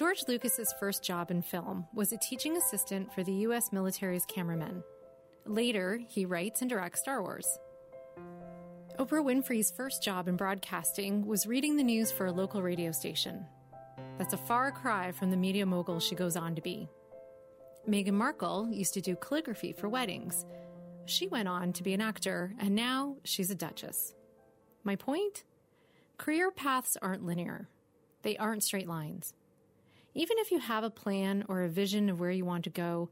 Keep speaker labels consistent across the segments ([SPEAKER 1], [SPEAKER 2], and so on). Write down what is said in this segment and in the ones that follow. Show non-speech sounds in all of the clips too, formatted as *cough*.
[SPEAKER 1] George Lucas's first job in film was a teaching assistant for the U.S. military's cameramen. Later, he writes and directs Star Wars. Oprah Winfrey's first job in broadcasting was reading the news for a local radio station. That's a far cry from the media mogul she goes on to be. Meghan Markle used to do calligraphy for weddings. She went on to be an actor, and now she's a duchess. My point? Career paths aren't linear, they aren't straight lines. Even if you have a plan or a vision of where you want to go,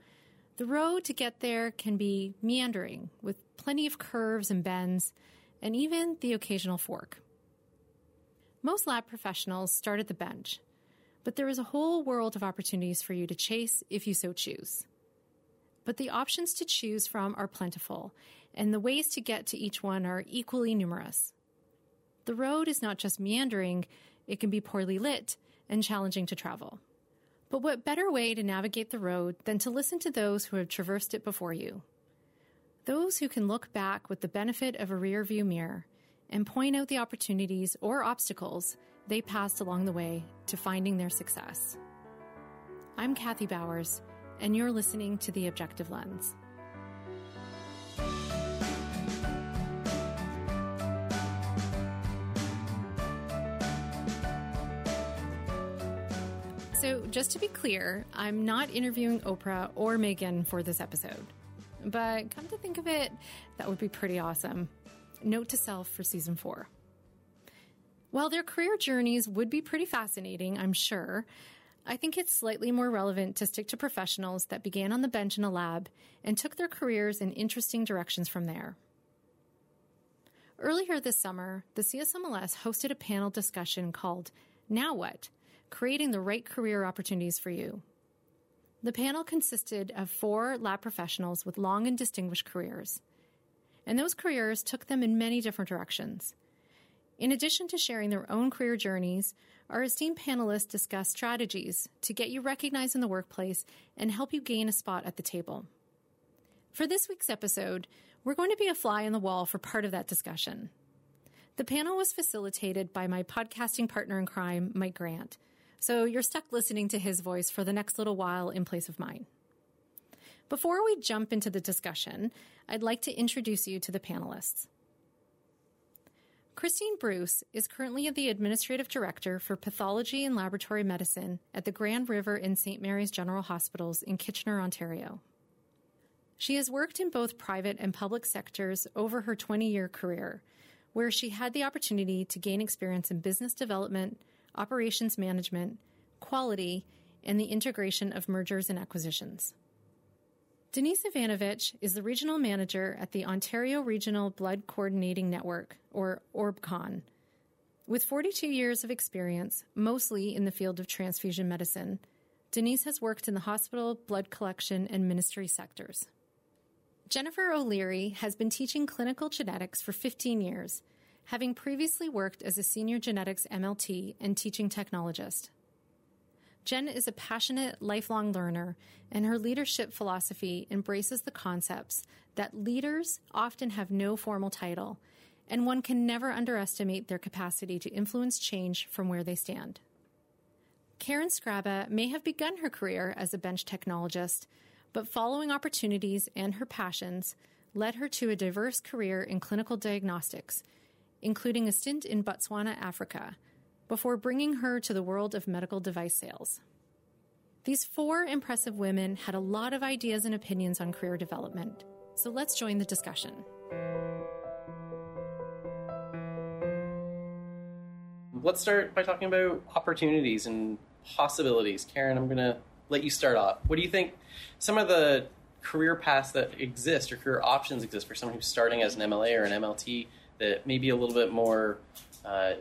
[SPEAKER 1] the road to get there can be meandering with plenty of curves and bends, and even the occasional fork. Most lab professionals start at the bench, but there is a whole world of opportunities for you to chase if you so choose. But the options to choose from are plentiful, and the ways to get to each one are equally numerous. The road is not just meandering, it can be poorly lit and challenging to travel. But what better way to navigate the road than to listen to those who have traversed it before you? Those who can look back with the benefit of a rear view mirror and point out the opportunities or obstacles they passed along the way to finding their success. I'm Kathy Bowers, and you're listening to The Objective Lens. So, just to be clear, I'm not interviewing Oprah or Meghan for this episode. But come to think of it, that would be pretty awesome. Note to self for season four. While their career journeys would be pretty fascinating, I'm sure, I think it's slightly more relevant to stick to professionals that began on the bench in a lab and took their careers in interesting directions from there. Earlier this summer, the CSMLS hosted a panel discussion called Now What? Creating the Right Career Opportunities for You. The panel consisted of four lab professionals with long and distinguished careers. And those careers took them in many different directions. In addition to sharing their own career journeys, our esteemed panelists discuss strategies to get you recognized in the workplace and help you gain a spot at the table. For this week's episode, we're going to be a fly on the wall for part of that discussion. The panel was facilitated by my podcasting partner in crime, Mike Grant, so you're stuck listening to his voice for the next little while in place of mine. Before we jump into the discussion, I'd like to introduce you to the panelists. Christine Bruce is currently the Administrative Director for Pathology and Laboratory Medicine at the Grand River and St. Mary's General Hospitals in Kitchener, Ontario. She has worked in both private and public sectors over her 20 year career, where she had the opportunity to gain experience in business development, operations management, quality, and the integration of mergers and acquisitions. Denise Ivanovich is the regional manager at the Ontario Regional Blood Coordinating Network, or ORBCON. With 42 years of experience, mostly in the field of transfusion medicine, Denise has worked in the hospital, blood collection, and ministry sectors. Jennifer O'Leary has been teaching clinical genetics for 15 years, having previously worked as a senior genetics MLT and teaching technologist. Jen is a passionate, lifelong learner, and her leadership philosophy embraces the concepts that leaders often have no formal title, and one can never underestimate their capacity to influence change from where they stand. Karen Scraba may have begun her career as a bench technologist, but following opportunities and her passions led her to a diverse career in clinical diagnostics, including a stint in Botswana, Africa, before bringing her to the world of medical device sales. These four impressive women had a lot of ideas and opinions on career development, so let's join the discussion.
[SPEAKER 2] Let's start by talking about opportunities and possibilities. Karen, I'm going to let you start off. What do you think some of the career paths that exist or career options exist for someone who's starting as an MLA or an MLT that may be a little bit more uh,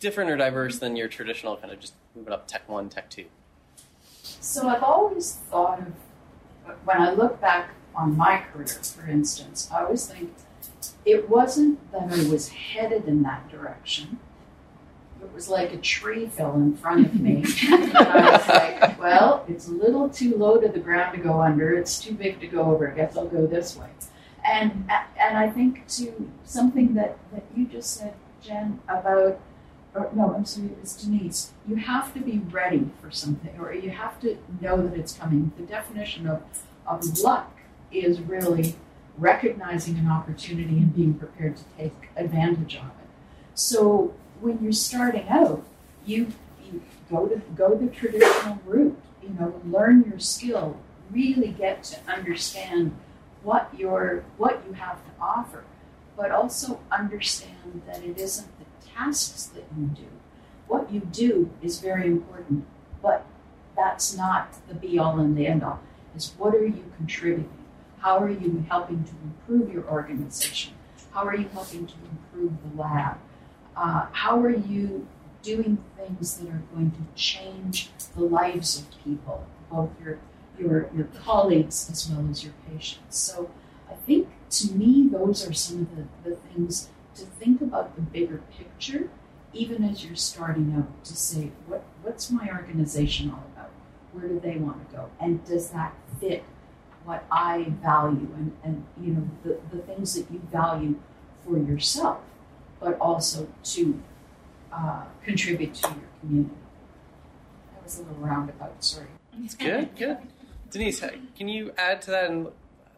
[SPEAKER 2] different or diverse than your traditional kind of just moving up tech one, tech two?
[SPEAKER 3] So I've always thought of, when I look back on my career, for instance, I always think it wasn't that I was headed in that direction. It was like a tree fell in front of me. *laughs* and I was like, well, it's a little too low to the ground to go under. It's too big to go over. I guess I'll go this way. And, and I think to something that, that you just said, Jen, about or no, I'm sorry, it's Denise. You have to be ready for something, or you have to know that it's coming. The definition of, of luck is really recognizing an opportunity and being prepared to take advantage of it. So when you're starting out, you, you go to go the traditional route. You know, learn your skill, really get to understand what your what you have to offer, but also understand that it isn't the tasks that you do. What you do is very important, but that's not the be all and the end all. Is what are you contributing? How are you helping to improve your organization? How are you helping to improve the lab? Uh, how are you doing things that are going to change the lives of people, both your your your colleagues as well as your patients? So I think to me those are some of the, the things to think about the bigger picture, even as you're starting out, to say, what what's my organization all about? Where do they want to go? And does that fit what I value and, and you know the, the things that you value for yourself, but also to uh, contribute to your community. That was a little roundabout, sorry.
[SPEAKER 2] It's good, good. Denise, can you add to that and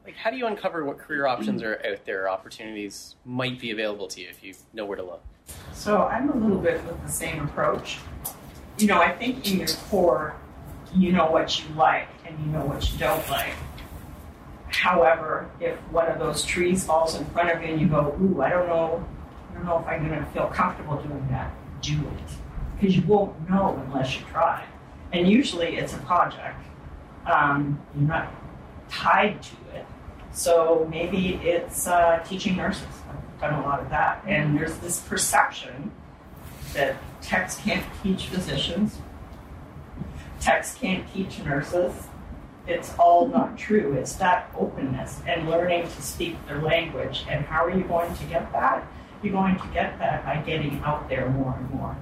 [SPEAKER 2] like how do you uncover what career options are out there, opportunities might be available to you if you know where to look?
[SPEAKER 4] So I'm a little bit with the same approach. You know, I think in your core, you know what you like and you know what you don't like. However, if one of those trees falls in front of you and you go, ooh, I don't know, I don't know if I'm going to feel comfortable doing that, do it. Because you won't know unless you try. And usually it's a project. Um, you're not tied to it. So maybe it's uh, teaching nurses. I've done a lot of that. And there's this perception that techs can't teach physicians, techs can't teach nurses, it's all not true. It's that openness and learning to speak their language. And how are you going to get that? You're going to get that by getting out there more and more.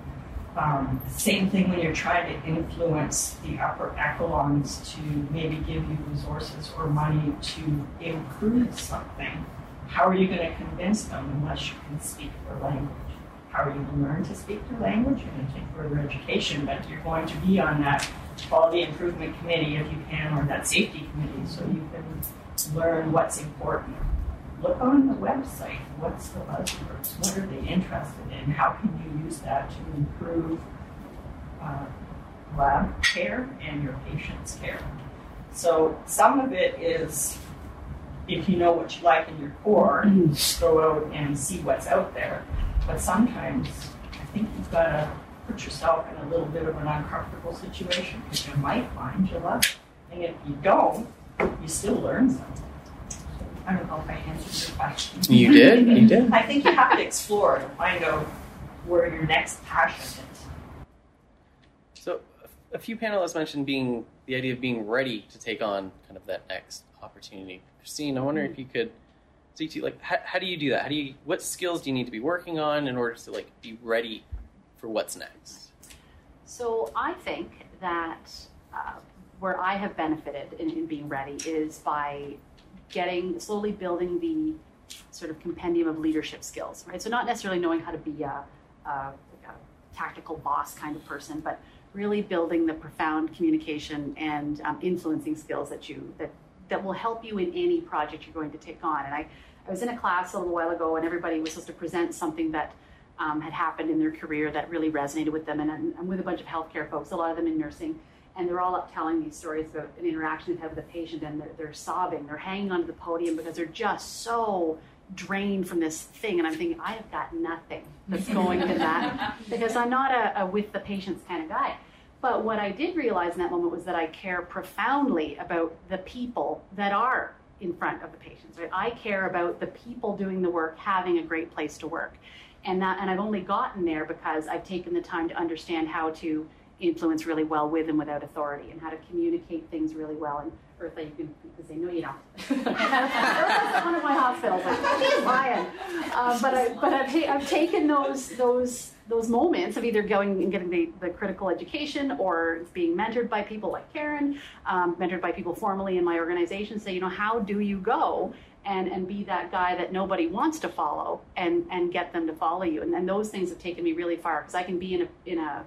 [SPEAKER 4] Um, same thing when you're trying to influence the upper echelons to maybe give you resources or money to improve something. How are you going to convince them unless you can speak their language? How are you going to learn to speak their language? You're going to take further education, but you're going to be on that quality improvement committee if you can, or that safety committee, so you can learn what's important. Look on the website. What's the buzzwords? What are they interested in? How can you use that to improve uh, lab care and your patient's care? So some of it is if you know what you like in your core, go out and see what's out there. But sometimes I think you've got to put yourself in a little bit of an uncomfortable situation because you might find you love it. And if you don't, you still learn something. I don't know if I answered your question.
[SPEAKER 2] You did? You did?
[SPEAKER 4] I think you have to explore to find out where your next passion is.
[SPEAKER 2] So, a few panelists mentioned being the idea of being ready to take on kind of that next opportunity. Christine, I wonder if you could speak to like how, how do you do that? How do you what skills do you need to be working on in order to like be ready for what's next?
[SPEAKER 5] So I think that uh, where I have benefited in, in being ready is by getting slowly building the sort of compendium of leadership skills, right? So not necessarily knowing how to be a, a, a tactical boss kind of person, but really building the profound communication and um, influencing skills that you that that will help you in any project you're going to take on. And I, I was in a class a little while ago, and everybody was supposed to present something that um, had happened in their career that really resonated with them. And I'm with a bunch of healthcare folks, a lot of them in nursing, and they're all up telling these stories about an interaction they've had with a patient, and they're, they're sobbing, they're hanging onto the podium because they're just so drained from this thing. And I'm thinking, I have got nothing that's going to that *laughs* because I'm not a, a with the patients kind of guy. But what I did realize in that moment was that I care profoundly about the people that are in front of the patients. Right? I care about the people doing the work having a great place to work. And that and I've only gotten there because I've taken the time to understand how to influence really well with and without authority and how to communicate things really well. And Eartha, you can, say, no, you don't. *laughs* Eartha's one of my hospitals. Like, she's lying. Um, but I, but I've, I've taken those those those moments of either going and getting the, the critical education or being mentored by people like Karen, um, mentored by people formally in my organization, say, you know, how do you go and, and be that guy that nobody wants to follow and, and get them to follow you. And, and those things have taken me really far because I can be in a, in a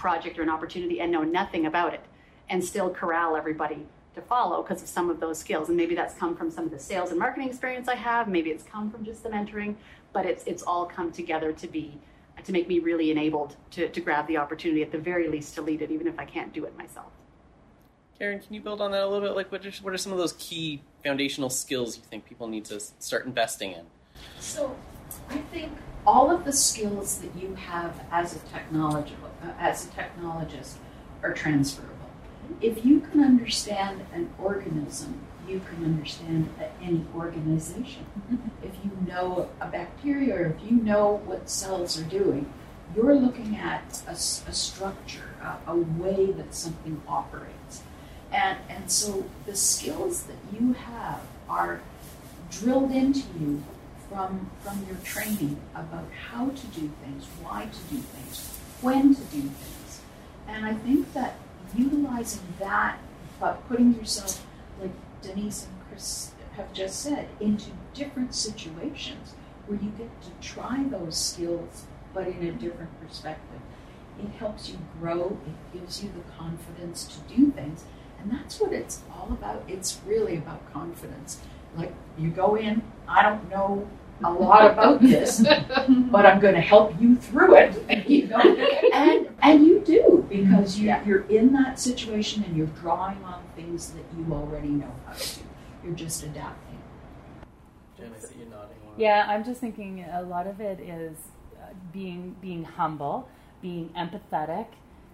[SPEAKER 5] project or an opportunity and know nothing about it and still corral everybody to follow because of some of those skills. And maybe that's come from some of the sales and marketing experience I have. Maybe it's come from just the mentoring, but it's, it's all come together to be to make me really enabled to, to grab the opportunity at the very least to lead it, even if I can't do it myself.
[SPEAKER 2] Karen, can you build on that a little bit? Like, what are, what are some of those key foundational skills you think people need to start investing in?
[SPEAKER 3] So, I think all of the skills that you have as a technology, uh, as a technologist, are transferable. If you can understand an organism you can understand any organization. Mm-hmm. If you know a bacteria or if you know what cells are doing, you're looking at a, a structure, a, a, way that something operates. And, and so the skills that you have are drilled into you from, from your training about how to do things, why to do things, when to do things. And I think that utilizing that, but putting yourself like Denise and Chris have just said, into different situations where you get to try those skills but in a different perspective. It helps you grow, it gives you the confidence to do things, and that's what it's all about. It's really about confidence. Like you go in, I don't know a lot about this, but I'm going to help you through it. You know? and and you do because you, yeah. you're in that situation and you're drawing on things that you already know how to do. You're just adapting.
[SPEAKER 2] Jen, I see you nodding.
[SPEAKER 6] Yeah, I'm just thinking a lot of it is uh, being being humble, being empathetic,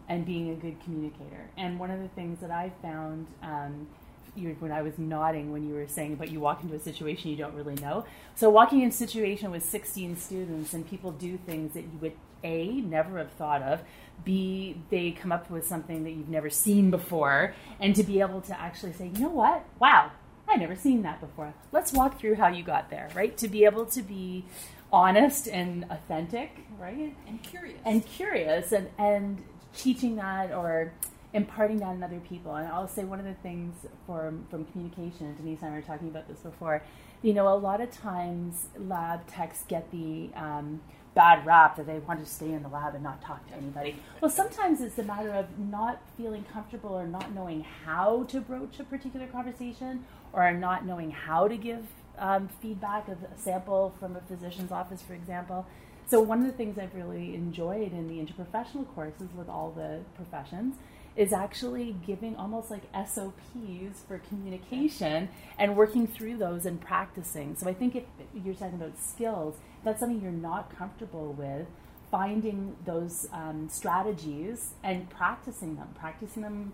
[SPEAKER 6] and being a good communicator. And one of the things that I found. Um, you, when I was nodding when you were saying but you walk into a situation you don't really know. So walking in a situation with 16 students and people do things that you would a never have thought of, b they come up with something that you've never seen before, and to be able to actually say, you know what, wow, I never seen that before. Let's walk through how you got there, right? To be able to be honest and authentic, right?
[SPEAKER 3] And curious.
[SPEAKER 6] And curious and, and teaching that or imparting that in other people. And I'll say one of the things from, from communication, Denise and I were talking about this before, you know, a lot of times lab techs get the um, bad rap that they want to stay in the lab and not talk to anybody. Well, sometimes it's a matter of not feeling comfortable or not knowing how to broach a particular conversation or not knowing how to give um, feedback of a sample from a physician's office, for example. So, one of the things I've really enjoyed in the interprofessional courses with all the professions is actually giving almost like SOPs for communication and working through those and practicing. So, I think if you're talking about skills, that's something you're not comfortable with, finding those um, strategies and practicing them, practicing them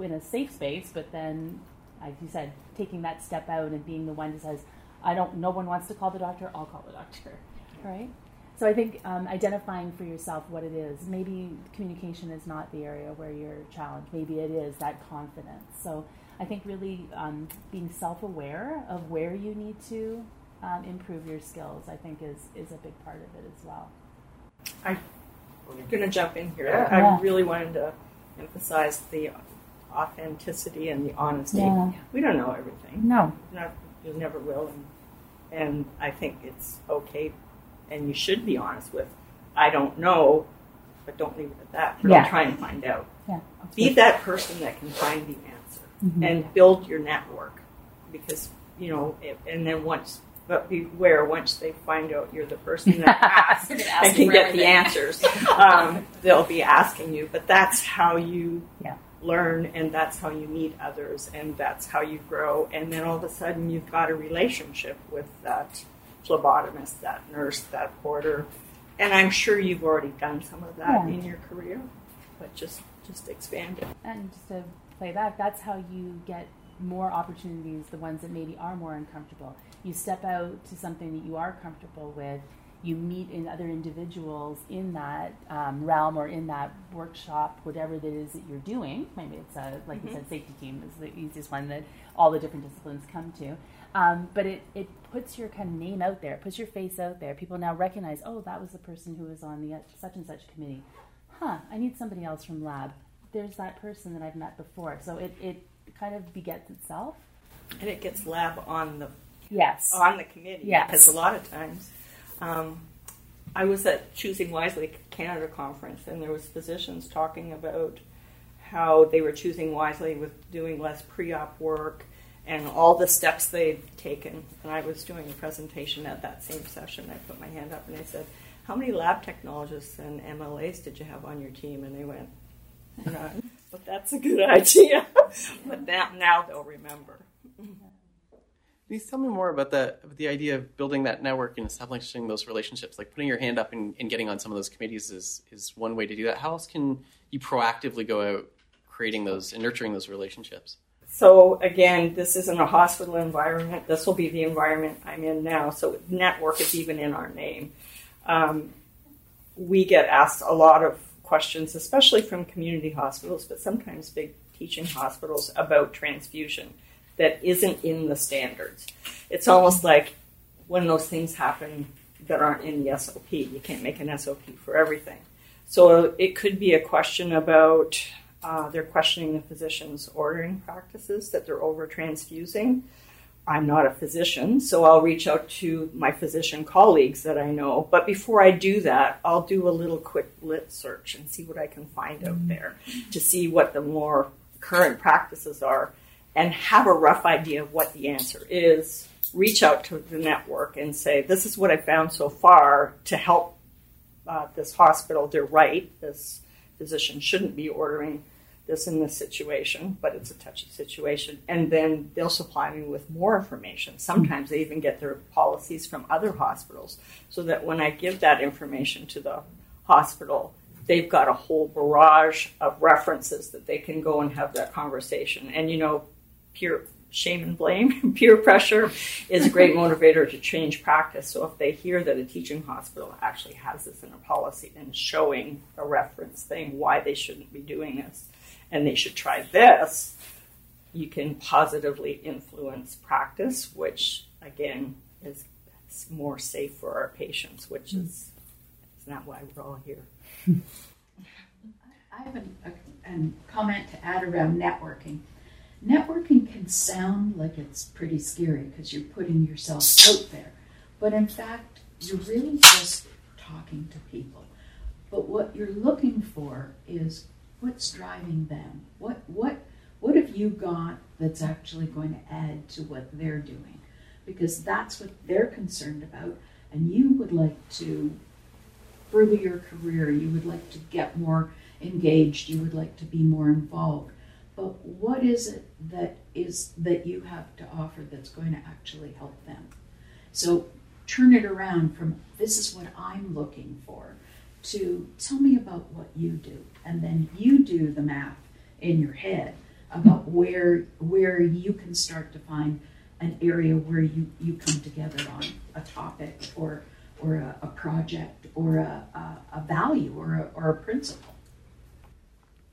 [SPEAKER 6] in a safe space, but then, like you said, taking that step out and being the one that says, I don't, no one wants to call the doctor, I'll call the doctor, *laughs* right? So I think um, identifying for yourself what it is. Maybe communication is not the area where you're challenged. Maybe it is that confidence. So I think really um, being self-aware of where you need to um, improve your skills, I think is is a big part of it as well.
[SPEAKER 4] I'm going to jump in here.
[SPEAKER 6] Yeah.
[SPEAKER 4] I really wanted to emphasize the authenticity and the honesty.
[SPEAKER 6] Yeah.
[SPEAKER 4] We don't know everything.
[SPEAKER 6] No,
[SPEAKER 4] Not, you never will, and, and I think it's okay, and you should be honest with. I don't know, but don't leave it at that. But
[SPEAKER 6] Yeah.
[SPEAKER 4] try and find out.
[SPEAKER 6] yeah,
[SPEAKER 4] Be that person that can find the answer
[SPEAKER 6] Mhm.
[SPEAKER 4] and build your network, because you know, it, and then once. But beware, once they find out you're the person that *laughs* asks and can get the answers, um, they'll be asking you. But that's how you
[SPEAKER 6] Yeah.
[SPEAKER 4] learn, and that's how you meet others, and that's how you grow. And then all of a sudden, you've got a relationship with that phlebotomist, that nurse, that porter. And I'm sure you've already done some of that
[SPEAKER 6] Yeah.
[SPEAKER 4] in your career, but just just expand it.
[SPEAKER 6] and just to play back, that's how you get more opportunities. The ones that maybe are more uncomfortable. You step out to something that you are comfortable with. You meet in other individuals in that um, realm or in that workshop, whatever it is that you're doing. Maybe it's a, like you said, safety team is the easiest one that all the different disciplines come to. Um, but it, it puts your kind of name out there, puts your face out there. People now recognize, oh, that was the person who was on the such and such committee. Huh, I need somebody else from lab. There's that person that I've met before. So it, it kind of begets itself.
[SPEAKER 4] And it gets lab on the
[SPEAKER 6] Yes.
[SPEAKER 4] on the committee.
[SPEAKER 6] Yes.
[SPEAKER 4] Because a lot of times, um, I was at Choosing Wisely Canada conference, and there was physicians talking about how they were choosing wisely with doing less pre-op work and all the steps they'd taken. And I was doing a presentation at that same session. I put my hand up and I said, "How many lab technologists and MLAs did you have on your team?" And they went, "None." But that's a good *laughs* idea. but that now they'll remember.
[SPEAKER 2] Please tell me more about the the idea of building that network and establishing those relationships. Like putting your hand up and, and getting on some of those committees is is one way to do that. How else can you proactively go out creating those and nurturing those relationships?
[SPEAKER 4] So again, this isn't a hospital environment. This will be the environment I'm in now. So network is even in our name. Um, we get asked a lot of questions, especially from community hospitals, but sometimes big teaching hospitals about transfusion that isn't in the standards. It's almost like when those things happen that aren't in the SOP. You can't make an SOP for everything. So it could be a question about uh, they're questioning the physician's ordering practices that they're over transfusing. I'm not a physician, so I'll reach out to my physician colleagues that I know. But before I do that, I'll do a little quick lit search and see what I can find out there to see what the more current practices are and have a rough idea of what the answer is. Reach out to the network and say, This is what I found so far to help uh, this hospital. They're right. This physician shouldn't be ordering this in this situation, but it's a touchy situation. And then they'll supply me with more information. Sometimes they even get their policies from other hospitals so that when I give that information to the hospital, they've got a whole barrage of references that they can go and have that conversation. And you know, peer shame and blame, *laughs* peer pressure is a great motivator to change practice. So if they hear that a teaching hospital actually has this in a policy and showing a reference thing why they shouldn't be doing this and they should try this, you can positively influence practice, which again is more safe for our patients, which is, is not why we're all here. *laughs*
[SPEAKER 3] I have a, a, comment to add around networking. Networking sound like it's pretty scary because you're putting yourself out there, but in fact, you're really just talking to people. But what you're looking for is what's driving them. What what what have you got that's actually going to add to what they're doing? Because that's what they're concerned about, and you would like to further your career. You would like to get more engaged. You would like to be more involved but what is it that is that you have to offer that's going to actually help them? So turn it around from this is what i'm looking for to tell me about what you do. And then you do the math in your head about where where you can start to find an area where you, you come together on a topic or or a, a project or a, a, a value or a, or a principle.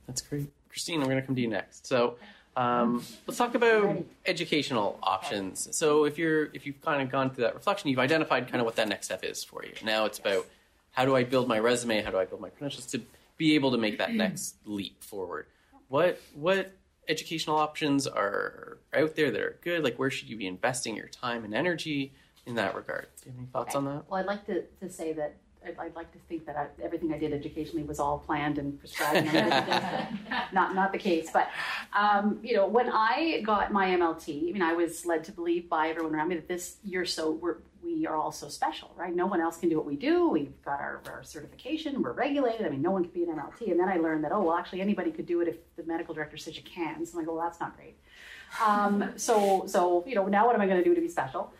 [SPEAKER 2] That's great. Christine, I'm going to come to you next. So um, let's talk about educational options. So if you're if you've kind of gone through that reflection, you've identified kind of what that next step is for you. Now it's about how do I build my resume? How do I build my credentials to be able to make that next leap forward? What what educational options are out there that are good? Like where should you be investing your time and energy in that regard? Do you have any thoughts
[SPEAKER 5] Okay.
[SPEAKER 2] on that?
[SPEAKER 5] Well, I'd like to, to say that I'd, I'd like to think that I, everything I did educationally was all planned and prescribed. And *laughs* not not the case, but um, you know, when I got my MLT, I mean, I was led to believe by everyone around me that this you're so we're we are all so special, right? No one else can do what we do. We've got our, our certification. We're regulated. I mean, no one can be an MLT. And then I learned that oh, well, actually, anybody could do it if the medical director says you can. So I'm like, well, that's not great. Um, so so you know, now what am I going to do to be special?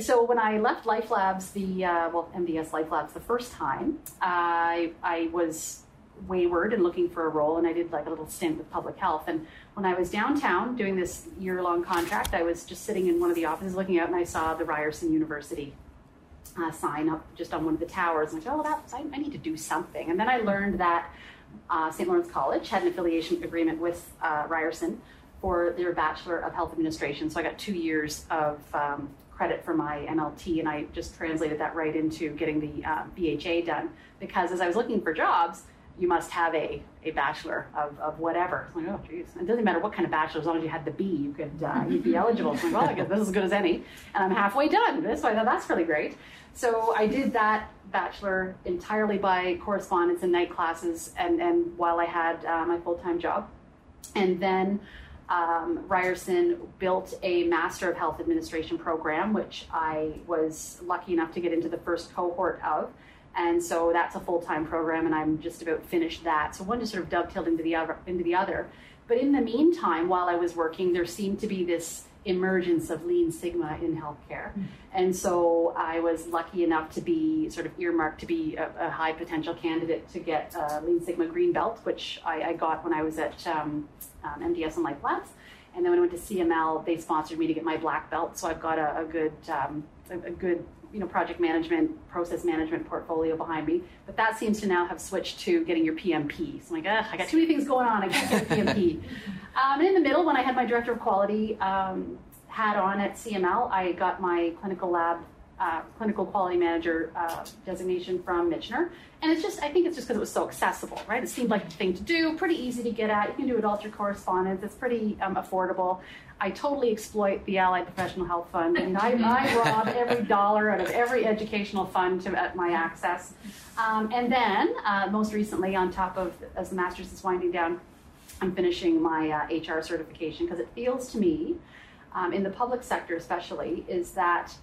[SPEAKER 5] So when I left LifeLabs, the uh, well MDS LifeLabs the first time, I I was wayward and looking for a role, and I did like a little stint with public health. And when I was downtown doing this year long contract, I was just sitting in one of the offices looking out, and I saw the Ryerson University uh, sign up just on one of the towers. And I thought, oh, that's I, I need to do something. And then I learned that uh, St. Lawrence College had an affiliation agreement with uh, Ryerson for their Bachelor of Health Administration. So I got two years of um, credit for my MLT, and I just translated that right into getting the uh, BHA done. Because as I was looking for jobs, you must have a, a bachelor of, of whatever. It's like, oh, geez. It doesn't matter what kind of bachelor, as long as you had the B, you could uh, *laughs* you'd be eligible. It's like, well, I guess this is as good as any, and I'm halfway done. This, so I thought that's really great. So I did that bachelor entirely by correspondence and night classes, and, and while I had uh, my full time job, and then um, Ryerson built a Master of Health Administration program, which I was lucky enough to get into the first cohort of. And so that's a full time program, and I'm just about finished that. So one just sort of dovetailed into the other. Into the other. But in the meantime, while I was working, there seemed to be this emergence of Lean Sigma in healthcare. Mm-hmm. And so I was lucky enough to be sort of earmarked to be a, a high potential candidate to get a Lean Sigma Green Belt, which I, I got when I was at um, um, MDS and LifeLabs. And then when I went to CML, they sponsored me to get my black belt. So I've got a, a good, um, a, a, good, you know, project management, process management portfolio behind me. But that seems to now have switched to getting your PMP. So I'm like, I got too many things going on. I can't get a PMP. *laughs* um, and in the middle, when I had my director of quality um, hat on at CML, I got my clinical lab uh, clinical quality manager uh, designation from Michener. And it's just, I think it's just because it was so accessible, right? It seemed like the thing to do, pretty easy to get at. You can do it all through correspondence. It's pretty um, affordable. I totally exploit the Allied Professional Health Fund, and I, I *laughs* rob every dollar out of every educational fund to at my access. Um, and then, uh, most recently, on top of as the master's is winding down, I'm finishing my HR uh, certification because it feels to me, um, in the public sector especially, is that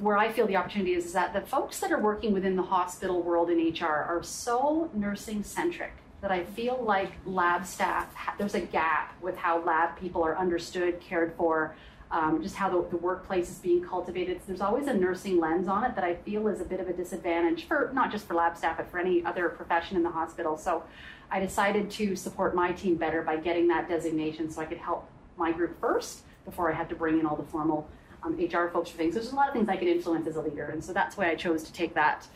[SPEAKER 5] where I feel the opportunity is, is that the folks that are working within the hospital world in HR are so nursing centric that I feel like lab staff, there's a gap with how lab people are understood, cared for, um, just how the, the, workplace is being cultivated. So there's always a nursing lens on it that I feel is a bit of a disadvantage for not just for lab staff, but for any other profession in the hospital. So I decided to support my team better by getting that designation so I could help my group first before I had to bring in all the formal um, HR folks for things. There's a lot of things I can influence as a leader, and so that's why I chose to take that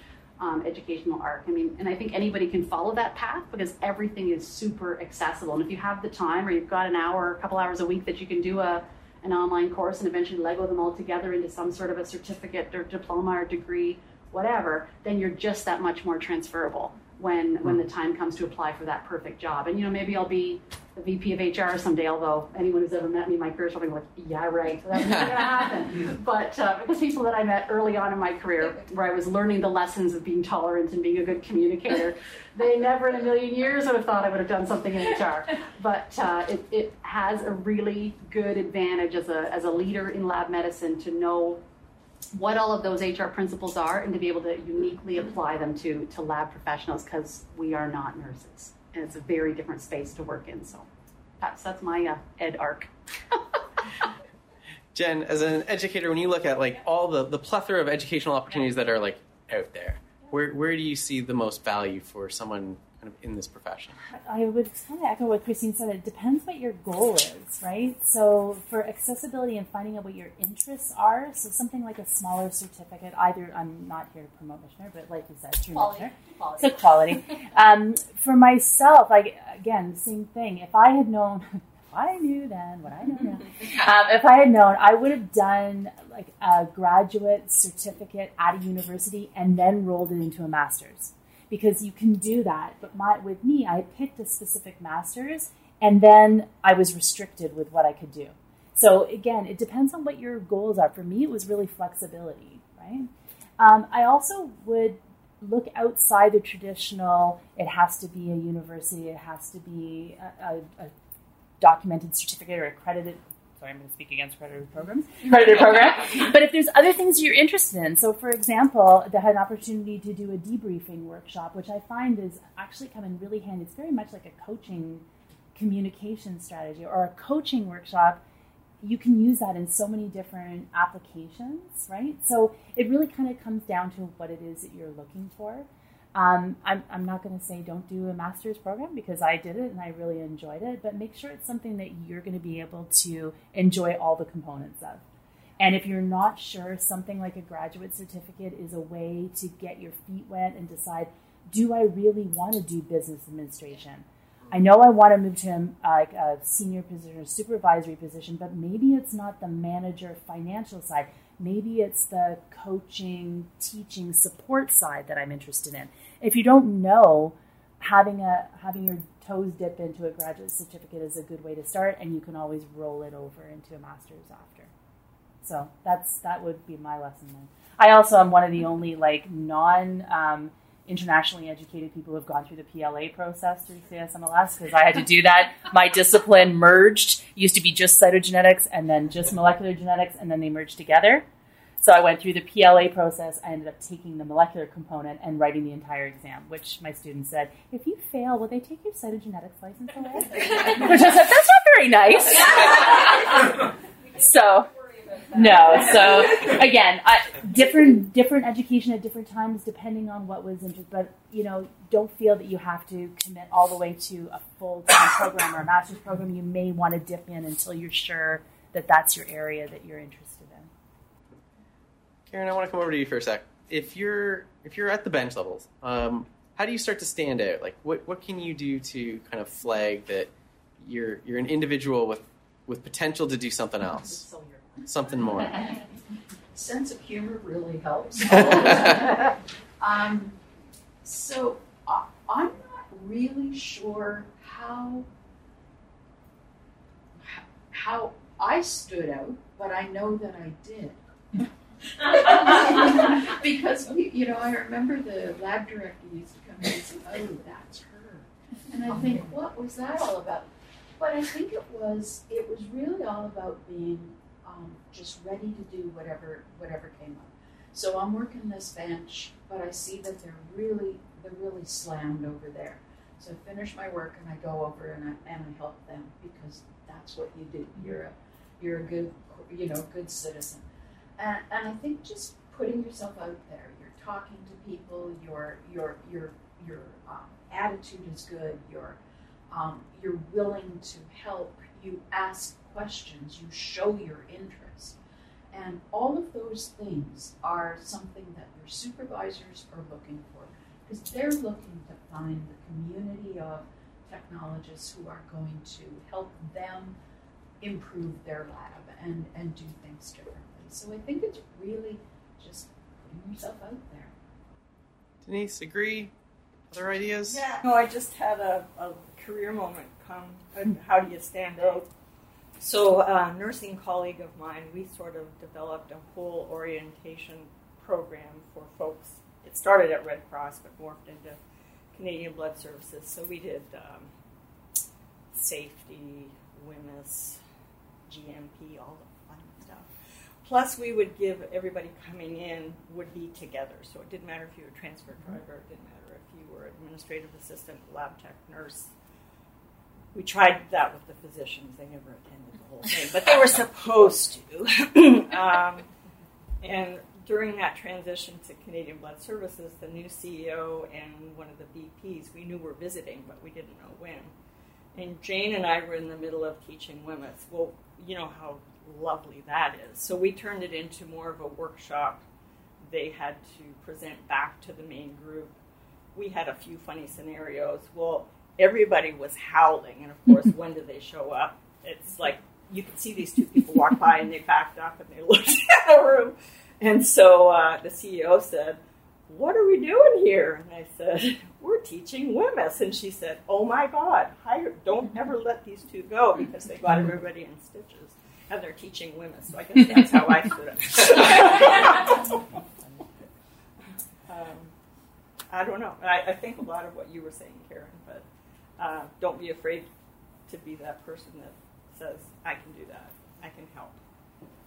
[SPEAKER 5] um, educational arc. I mean, and I think anybody can follow that path because everything is super accessible. And if you have the time, or you've got an hour, a couple hours a week that you can do a an online course and eventually Lego them all together into some sort of a certificate or diploma or degree, whatever, then you're just that much more transferable when when the time comes to apply for that perfect job. And you know, maybe I'll be the VP of HR someday. Although anyone who's ever met me in my career is probably like, yeah, right, that's not going to happen. *laughs* but uh, because people that I met early on in my career, where I was learning the lessons of being tolerant and being a good communicator, *laughs* they never in a million years would have thought I would have done something in HR. But uh, it, it has a really good advantage as a as a leader in lab medicine to know what all of those HR principles are and to be able to uniquely apply them to, to lab professionals because we are not nurses. And it's a very different space to work in. So that's, that's my uh, ed arc. *laughs*
[SPEAKER 2] Jen, as an educator, when you look at like all the, the plethora of educational opportunities that are like out there, where, where do you see the most value for someone kind of in this profession?
[SPEAKER 6] I would kind of echo what Christine said. It depends what your goal is, right? So for accessibility and finding out what your interests are, so something like a smaller certificate, either I'm not here to promote Michener, but like you said, through
[SPEAKER 5] quality.
[SPEAKER 6] Michener. Quality. So quality. *laughs* um, for myself, like again, same thing. If I had known *laughs* I knew then what I know now. *laughs* um, if I had known, I would have done like a graduate certificate at a university and then rolled it into a master's because you can do that. But my, with me, I picked a specific master's and then I was restricted with what I could do. So again, it depends on what your goals are. For me, it was really flexibility, right? Um, I also would look outside the traditional, it has to be a university, it has to be a, a, a documented certificate or accredited sorry, I'm going to speak against accredited programs, *laughs* accredited program. *laughs* but if there's other things you're interested in, so for example, they had an opportunity to do a debriefing workshop, which I find is actually come in really handy. It's very much like a coaching communication strategy or a coaching workshop. You can use that in so many different applications, right? So it really kind of comes down to what it is that you're looking for. Um, I'm, I'm not going to say don't do a master's program because I did it and I really enjoyed it, but make sure it's something that you're going to be able to enjoy all the components of. And if you're not sure, something like a graduate certificate is a way to get your feet wet and decide do I really want to do business administration? I know I want to move to a, a senior position or supervisory position, but maybe it's not the manager financial side. Maybe it's the coaching, teaching, support side that I'm interested in. If you don't know, having a having your toes dip into a graduate certificate is a good way to start, and you can always roll it over into a master's after. So that's that would be my lesson then. I also am one of the only like non um, internationally educated people who have gone through the PLA process through CSMLS because I had to do that. *laughs* My discipline merged. Used to be just cytogenetics and then just molecular genetics, and then they merged together. So I went through the PLA process. I ended up taking the molecular component and writing the entire exam, which my students said, if you fail, will they take your cytogenetics license away? *laughs* which I said, that's not very nice. *laughs* so no. So again, I, different different education at different times, depending on what was interested. But you know, don't feel that you have to commit all the way to a full time program or a master's program. You may want to dip in until you're sure that that's your area that you're interested in.
[SPEAKER 2] Karen, I want to come over to you for a sec. If you're if you're at the bench levels, um, how do you start to stand out? Like, what what can you do to kind of flag that you're you're an individual with with potential to do something else, something more? *laughs*
[SPEAKER 3] Sense of humor really helps. *laughs* um, so uh, I'm not really sure how how I stood out, but I know that I did. *laughs* because we, you know, I remember the lab director used to come in and say, "Oh, that's her," and I think, what was that all about? But I think it was it was really all about being um, just ready to do whatever whatever came up. So I'm working this bench, but I see that they're really they're really slammed over there. So I finish my work and I go over and I, and I help them because that's what you do. You're a you're a good you know good citizen. And, and I think just putting yourself out there, you're talking to people, your your your your um, attitude is good, you're um, you're willing to help, you ask questions, you show your interest. And all of those things are something that your supervisors are looking for because they're looking to find the community of technologists who are going to help them improve their lab and, and do things differently. So I think it's really just putting yourself out there.
[SPEAKER 2] Denise, agree? Other ideas?
[SPEAKER 4] Yeah. No, I just had a, a career moment come. How do you stand out? So, a nursing colleague of mine, we sort of developed a whole orientation program for folks. It started at Red Cross, but morphed into Canadian Blood Services. So we did um, safety, WHMIS, GMP, all the fun stuff. Plus, we would give everybody coming in would be together. So it didn't matter if you were a transfer mm-hmm. driver, it didn't matter if you were administrative assistant, lab tech, nurse. We tried that with the physicians. They never attended the whole thing, but they were supposed to. *laughs* um, and during that transition to Canadian Blood Services, the new CEO and one of the VPs we knew were visiting, but we didn't know when. And Jane and I were in the middle of teaching WHMIS. Well, you know how lovely that is. So we turned it into more of a workshop. They had to present back to the main group. We had a few funny scenarios. Well, everybody was howling, and of course, *laughs* when did they show up? It's like you could see these two people walk by and they backed up and they *laughs* looked at the room. And so uh, the CEO said, What are we doing here? And I said, *laughs* We're teaching WHMIS. And she said, Oh my God, hire, don't ever let these two go because they got everybody in stitches and they're teaching WHMIS. So I guess that's how I stood up. um, I don't know. I, I, think a lot of what you were saying, Karen, but uh, don't be afraid to be that person that says, I can do that. I can help.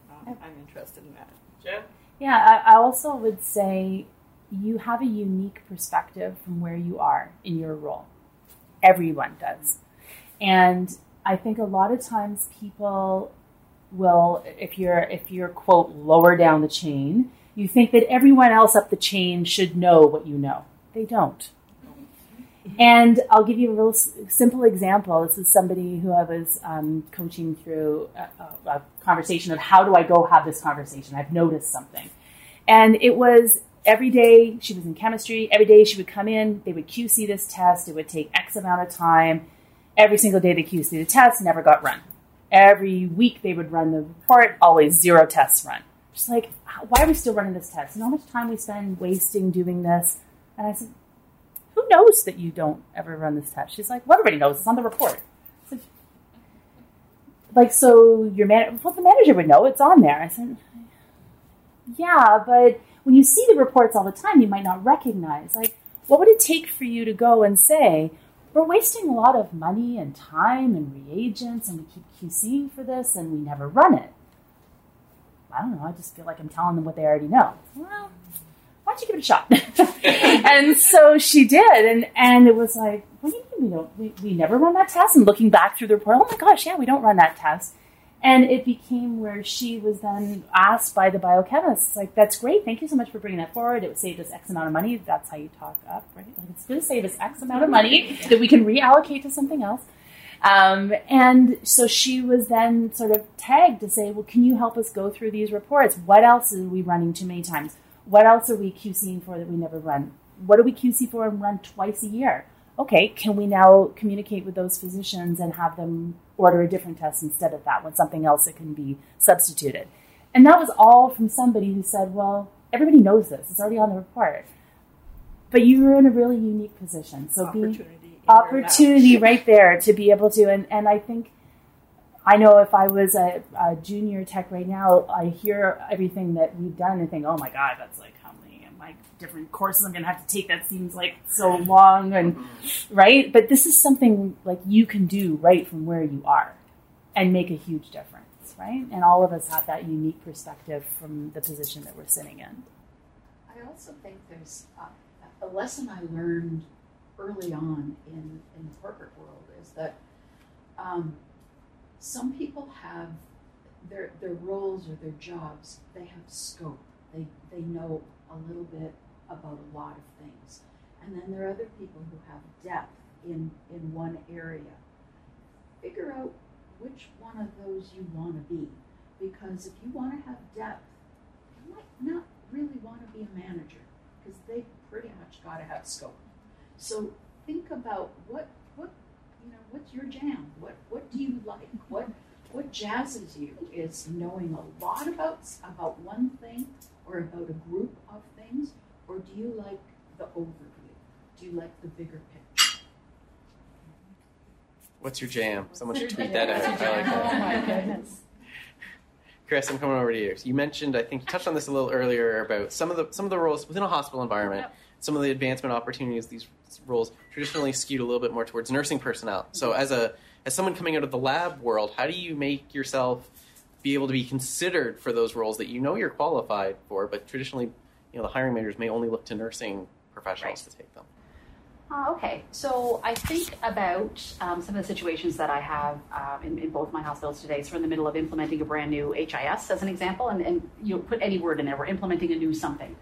[SPEAKER 4] Um, I'm interested in that.
[SPEAKER 2] Jen?
[SPEAKER 6] Yeah, I, I also would say you have a unique perspective from where you are in your role. Everyone does. And I think a lot of times people will if you're if you're quote lower down the chain you think that everyone else up the chain should know what you know they don't and i'll give you a real simple example this is somebody who i was um, coaching through a, a, conversation of how do i go have this conversation i've noticed something and it was every day she was in chemistry every day she would come in they would qc this test it would take x amount of time every single day they qc the test never got run Every week they would run the report, always zero tests run. Just like, why are we still running this test? Know how much time we spend wasting doing this? And I said, who knows that you don't ever run this test? She's like, well, everybody knows. It's on the report. Like, like, so your man, well, the manager would know. It's on there. I said, yeah, but when you see the reports all the time, you might not recognize. Like, what would it take for you to go and say, we're wasting a lot of money and time and reagents, and we keep QCing for this, and we never run it? I don't know. I just feel like I'm telling them what they already know. Well, why don't you give it a shot? *laughs* and so she did, and and it was like, what do you mean we don't? We, we never run that test. And looking back through the report, oh my gosh, yeah, we don't run that test. And it became where she was then asked by the biochemists, like, that's great, thank you so much for bringing that forward. It would save us X amount of money. That's how you talk up, right? Like, it's going to save us X amount of money that we can reallocate to something else. Um, and so she was then sort of tagged to say, well, can you help us go through these reports? What else are we running too many times? What else are we QCing for that we never run? What do we QC for and run twice a year? Okay, can we now communicate with those physicians and have them order a different test instead of that one, something else that can be substituted? And that was all from somebody who said, well, everybody knows this, it's already on the report. But you were in a really unique position. So being opportunity right there to be able to, and, and I think I know if I was a, a, junior tech right now, I hear everything that we've done and think, oh my God, that's like how many like different courses I'm going to have to take. That seems like so mm-hmm. long and mm-hmm. right. But this is something like you can do right from where you are and make a huge difference, right? And all of us have that unique perspective from the position that we're sitting in.
[SPEAKER 3] I also think there's a, a lesson I learned early on in, in the corporate world is that um, some people have their their roles or their jobs, they have scope. They they know a little bit about a lot of things. And then there are other people who have depth in, in one area. Figure out which one of those you want to be. Because if you want to have depth, you might not really want to be a manager because they pretty much got to have scope. So think about what you know what's your jam. What what do you like? What what jazzes you is knowing a lot about about one thing or about a group of things, or do you like the overview? Do you like the bigger picture?
[SPEAKER 2] What's your jam? Someone should tweet that out. I like that.
[SPEAKER 5] Oh my goodness.
[SPEAKER 2] Chris, I'm coming over to you. So you mentioned, I think you touched on this a little earlier about some of the some of the roles within a hospital environment. Yep some of the advancement opportunities these roles traditionally skewed a little bit more towards nursing personnel. So as a as someone coming out of the lab world, how do you make yourself be able to be considered for those roles that you know you're qualified for, but traditionally, you know, the hiring managers may only look to nursing professionals right. to take them?
[SPEAKER 5] Uh, okay, so I think about um, some of the situations that I have um, in, in, both my hospitals today. So we're in the middle of implementing a brand new HIS, as an example, and, and you know, put any word in there. We're implementing a new something,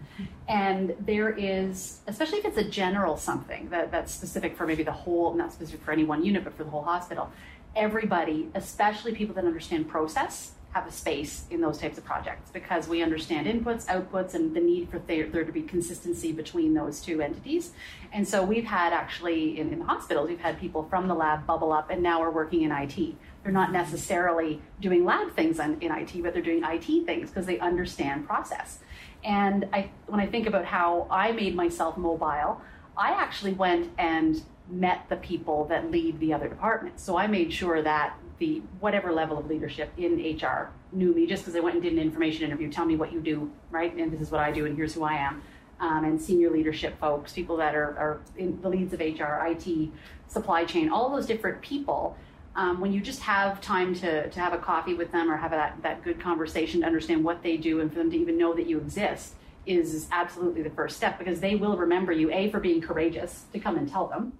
[SPEAKER 5] and there is, especially if it's a general something that, that's specific for maybe the whole, not specific for any one unit, but for the whole hospital. Everybody, especially people that understand process, have a space in those types of projects because we understand inputs, outputs, and the need for there, to be consistency between those two entities. And so we've had actually in, in the hospitals, we've had people from the lab bubble up and now are working in IT. They're not necessarily doing lab things in, in IT, but they're doing IT things because they understand process. And I, when I think about how I made myself mobile, I actually went and met the people that lead the other departments. So I made sure that the whatever level of leadership in HR knew me just because I went and did an information interview. Tell me what you do, right? And this is what I do, and here's who I am. Um, and senior leadership folks, people that are, are in the leads of HR, IT, supply chain, all those different people. Um, when you just have time to, to have a coffee with them or have that, that good conversation to understand what they do and for them to even know that you exist is absolutely the first step because they will remember you, A, for being courageous to come and tell them,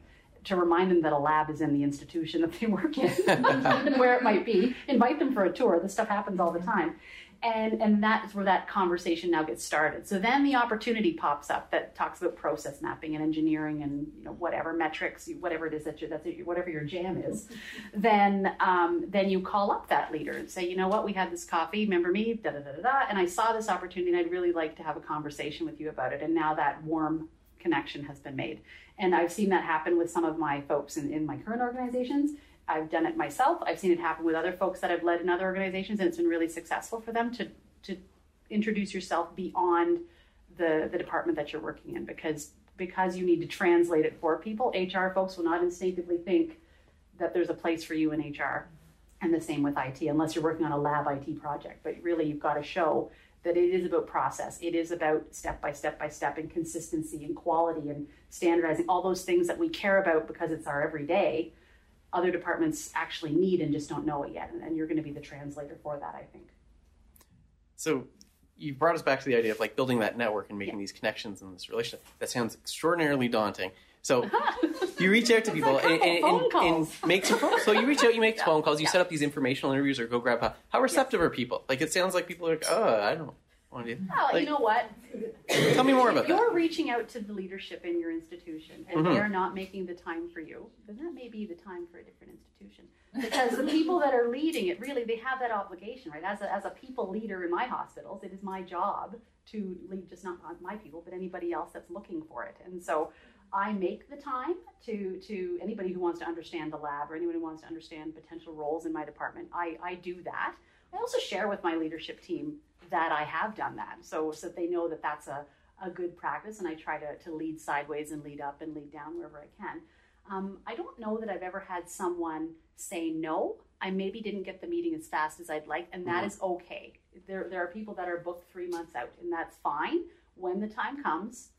[SPEAKER 5] to remind them that a lab is in the institution that they work in *laughs* where it might be. Invite them for a tour. This stuff happens all the time. And, and that's where that conversation now gets started. So then the opportunity pops up that talks about process mapping and engineering and you know whatever metrics, whatever it is that you that's whatever your jam is. then um, then you call up that leader and say, you know what, we had this coffee. Remember me? Da da da da da. And I saw this opportunity, and I'd really like to have a conversation with you about it. And now that warm connection has been made. And I've seen that happen with some of my folks in, in my current organizations. I've done it myself. I've seen it happen with other folks that I've led in other organizations, and it's been really successful for them to, to introduce yourself beyond the, the department that you're working in because because you need to translate it for people. HR folks will not instinctively think that there's a place for you in HR, and the same with IT, unless you're working on a lab IT project. But really, you've got to show that it is about process. It is about step by step by step and consistency and quality and standardizing all those things that we care about because it's our everyday. Other departments actually need and just don't know it yet, and, and you're going to be the translator for that, I think.
[SPEAKER 2] So you brought us back to the idea of like building that network and making
[SPEAKER 5] Yeah.
[SPEAKER 2] these connections and this relationship. That sounds extraordinarily daunting. So you reach out to people and, and, and, and make some phone. So you reach out, you make *laughs*
[SPEAKER 5] Yeah.
[SPEAKER 2] phone calls, you
[SPEAKER 5] Yeah.
[SPEAKER 2] set up these informational interviews or go grab a. How receptive are people? Like it sounds like people are like, oh, I don't want to do.
[SPEAKER 5] Well,
[SPEAKER 2] Like-
[SPEAKER 5] you know what?
[SPEAKER 2] Tell me more about
[SPEAKER 5] if
[SPEAKER 2] that.
[SPEAKER 5] you're reaching out to the leadership in your institution and
[SPEAKER 2] Mhm.
[SPEAKER 5] they're not making the time for you, then that may be the time for a different institution. Because the people that are leading it, really, they have that obligation, right? As a, as a people leader in my hospitals, it is my job to lead just not my people, but anybody else that's looking for it. And so I make the time to, to anybody who wants to understand the lab or anyone who wants to understand potential roles in my department. I, I do that. I also share with my leadership team that I have done that, so so that they know that that's a, a good practice, and I try to, to lead sideways and lead up and lead down wherever I can. Um, I don't know that I've ever had someone say no. I maybe didn't get the meeting as fast as I'd like, and that
[SPEAKER 2] Mhm.
[SPEAKER 5] is okay. There there are people that are booked three months out, and that's fine. When the time comes,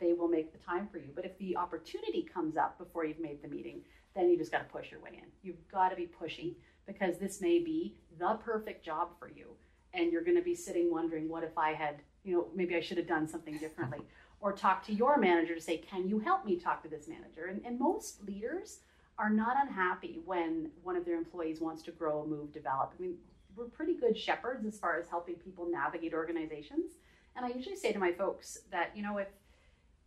[SPEAKER 5] they will make the time for you. But if the opportunity comes up before you've made the meeting, then you just got to push your way in. You've got to be pushy because this may be the perfect job for you. And you're going to be sitting wondering, what if I had, you know, maybe I should have done something differently. *laughs* Or talk to your manager to say, can you help me talk to this manager? And, and most leaders are not unhappy when one of their employees wants to grow, move, develop. I mean, we're pretty good shepherds as far as helping people navigate organizations. And I usually say to my folks that, you know, if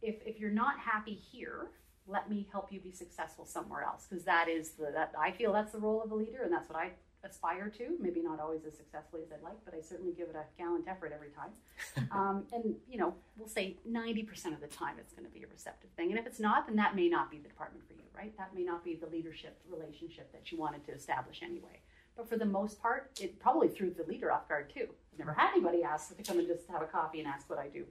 [SPEAKER 5] if, if you're not happy here, let me help you be successful somewhere else because that is the that I feel that's the role of a leader and that's what I aspire to. Maybe not always as successfully as I'd like, but I certainly give it a gallant effort every time. *laughs* um, and you know, we'll say 90% of the time it's going to be a receptive thing, and if it's not, then that may not be the department for you, right? That may not be the leadership relationship that you wanted to establish anyway. But for the most part, it probably threw the leader off guard too. I've never had anybody ask to come and just have a coffee and ask what I do.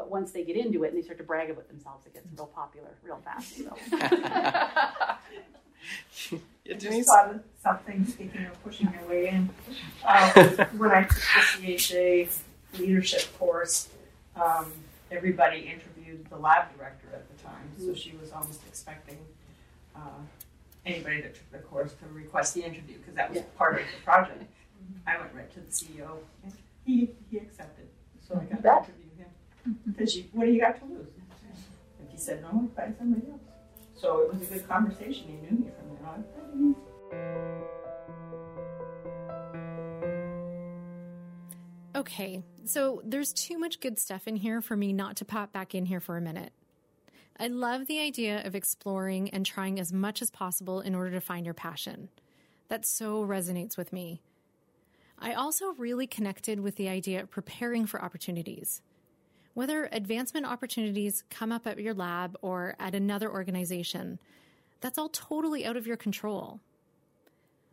[SPEAKER 5] But once they get into it and they start to brag about themselves, it gets real popular real fast. So.
[SPEAKER 2] Yeah, *laughs* *laughs*
[SPEAKER 4] I just
[SPEAKER 2] Denise.
[SPEAKER 4] thought of something, speaking of pushing your way in. Um, when I took the CHA leadership course, um, everybody interviewed the lab director at the time, so she was almost expecting uh, anybody that took the course to request the interview because that was
[SPEAKER 5] Yeah.
[SPEAKER 4] part of the project. I went right to the CEO, and he he accepted, so I got to
[SPEAKER 5] Bet.
[SPEAKER 4] interview him. *laughs* Because you, what do you got to lose? If he said no, I'd find somebody else. So it was a good conversation. He knew me from then on.
[SPEAKER 1] Okay, so there's too much good stuff in here for me not to pop back in here for a minute. I love the idea of exploring and trying as much as possible in order to find your passion. That so resonates with me. I also really connected with the idea of preparing for opportunities. Whether advancement opportunities come up at your lab or at another organization, that's all totally out of your control.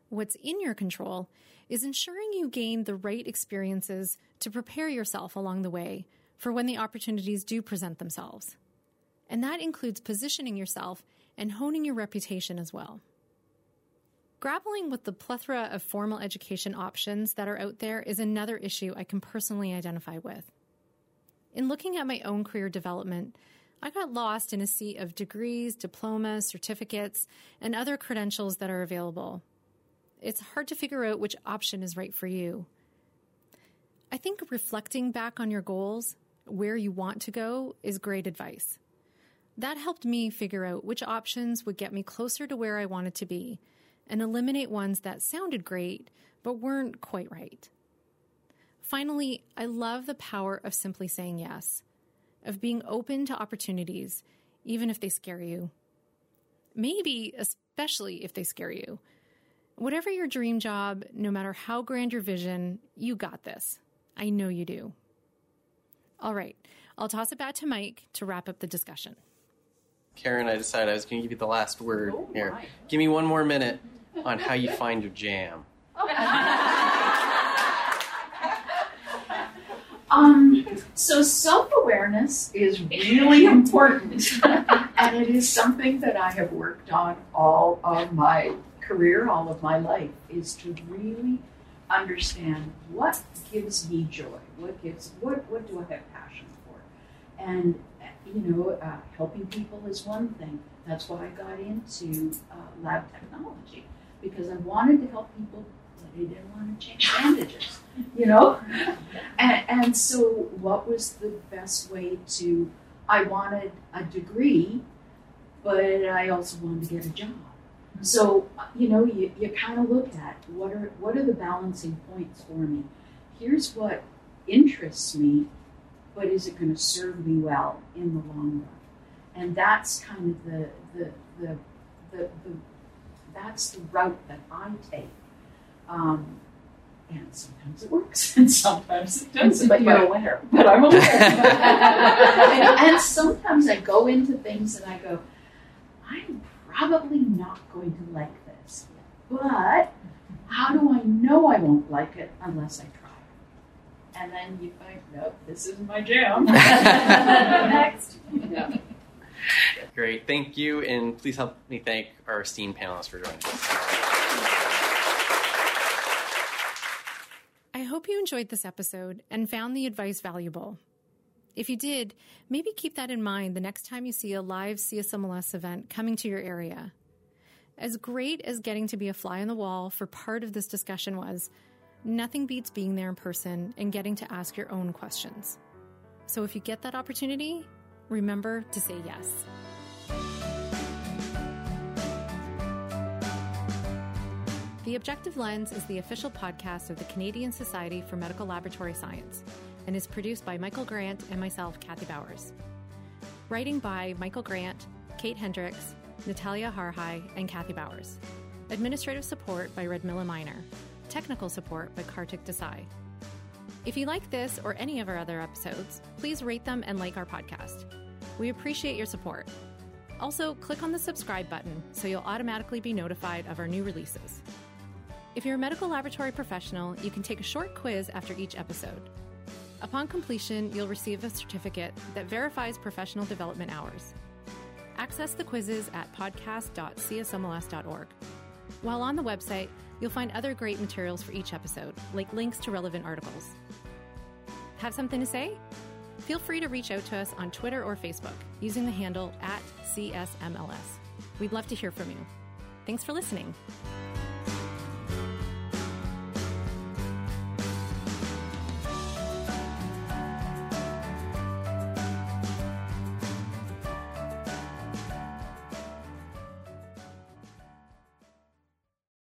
[SPEAKER 1] What's in your control is ensuring you gain the right experiences to prepare yourself along the way for when the opportunities do present themselves. And that includes positioning yourself and honing your reputation as well. Grappling with the plethora of formal education options that are out there is another issue I can personally identify with. In looking at my own career development, I got lost in a sea of degrees, diplomas, certificates, and other credentials that are available. It's hard to figure out which option is right for you. I think reflecting back on your goals, where you want to go, is great advice. That helped me figure out which options would get me closer to where I wanted to be and eliminate ones that sounded great but weren't quite right. Finally, I love the power of simply saying yes, of being open to opportunities, even if they scare you. Maybe especially if they scare you. Whatever your dream job, no matter how grand your vision, you got this. I know you do. All right, I'll toss it back to Mike to wrap up the discussion.
[SPEAKER 2] Karen, I decided I was going to give you the last word
[SPEAKER 5] Oh,
[SPEAKER 2] here. Give me one more minute on how you find your jam. *laughs*
[SPEAKER 3] Um, *laughs* so self awareness is really important, *laughs* and it is something that I have worked on all of my career, all of my life, is to really understand what gives me joy, what gives, what, what do I have passion for, and you know, uh, helping people is one thing. That's why I got into uh, lab technology because I wanted to help people, but I didn't want to change bandages, you know. *laughs* and, and so, what was the best way to? I wanted a degree, but I also wanted to get a job. So, you know, you, you kind of look at what are what are the balancing points for me. Here's what interests me, but is it going to serve me well in the long run? And that's kind of the the the the, the that's the route that I take. Um, and sometimes it works, *laughs* and sometimes it doesn't.
[SPEAKER 5] But you're aware.
[SPEAKER 3] But I'm aware. *laughs* and, and *laughs* sometimes I go into things and I go, I'm probably not going to like this. But how do I know I won't like it unless I try? And then you find, nope, this isn't my jam. Next. Yeah.
[SPEAKER 2] Great, thank you, and please help me thank our esteemed panelists for joining us.
[SPEAKER 1] Hope you enjoyed this episode and found the advice valuable. If you did, maybe keep that in mind the next time you see a live CSMLS event coming to your area. As great as getting to be a fly on the wall for part of this discussion was, nothing beats being there in person and getting to ask your own questions. So if you get that opportunity, remember to say yes. The Objective Lens is the official podcast of the Canadian Society for Medical Laboratory Science and is produced by Michael Grant and myself, Kathy Bowers. Writing by Michael Grant, Kate Hendricks, Natalia Harhai, and Kathy Bowers. Administrative support by Redmilla Minor. Technical support by Kartik Desai. If you like this or any of our other episodes, please rate them and like our podcast. We appreciate your support. Also, click on the subscribe button so you'll automatically be notified of our new releases. If you're a medical laboratory professional, you can take a short quiz after each episode. Upon completion, you'll receive a certificate that verifies professional development hours. Access the quizzes at podcast.csmls.org. While on the website, you'll find other great materials for each episode, like links to relevant articles. Have something to say? Feel free to reach out to us on Twitter or Facebook using the handle at CSMLS. We'd love to hear from you. Thanks for listening.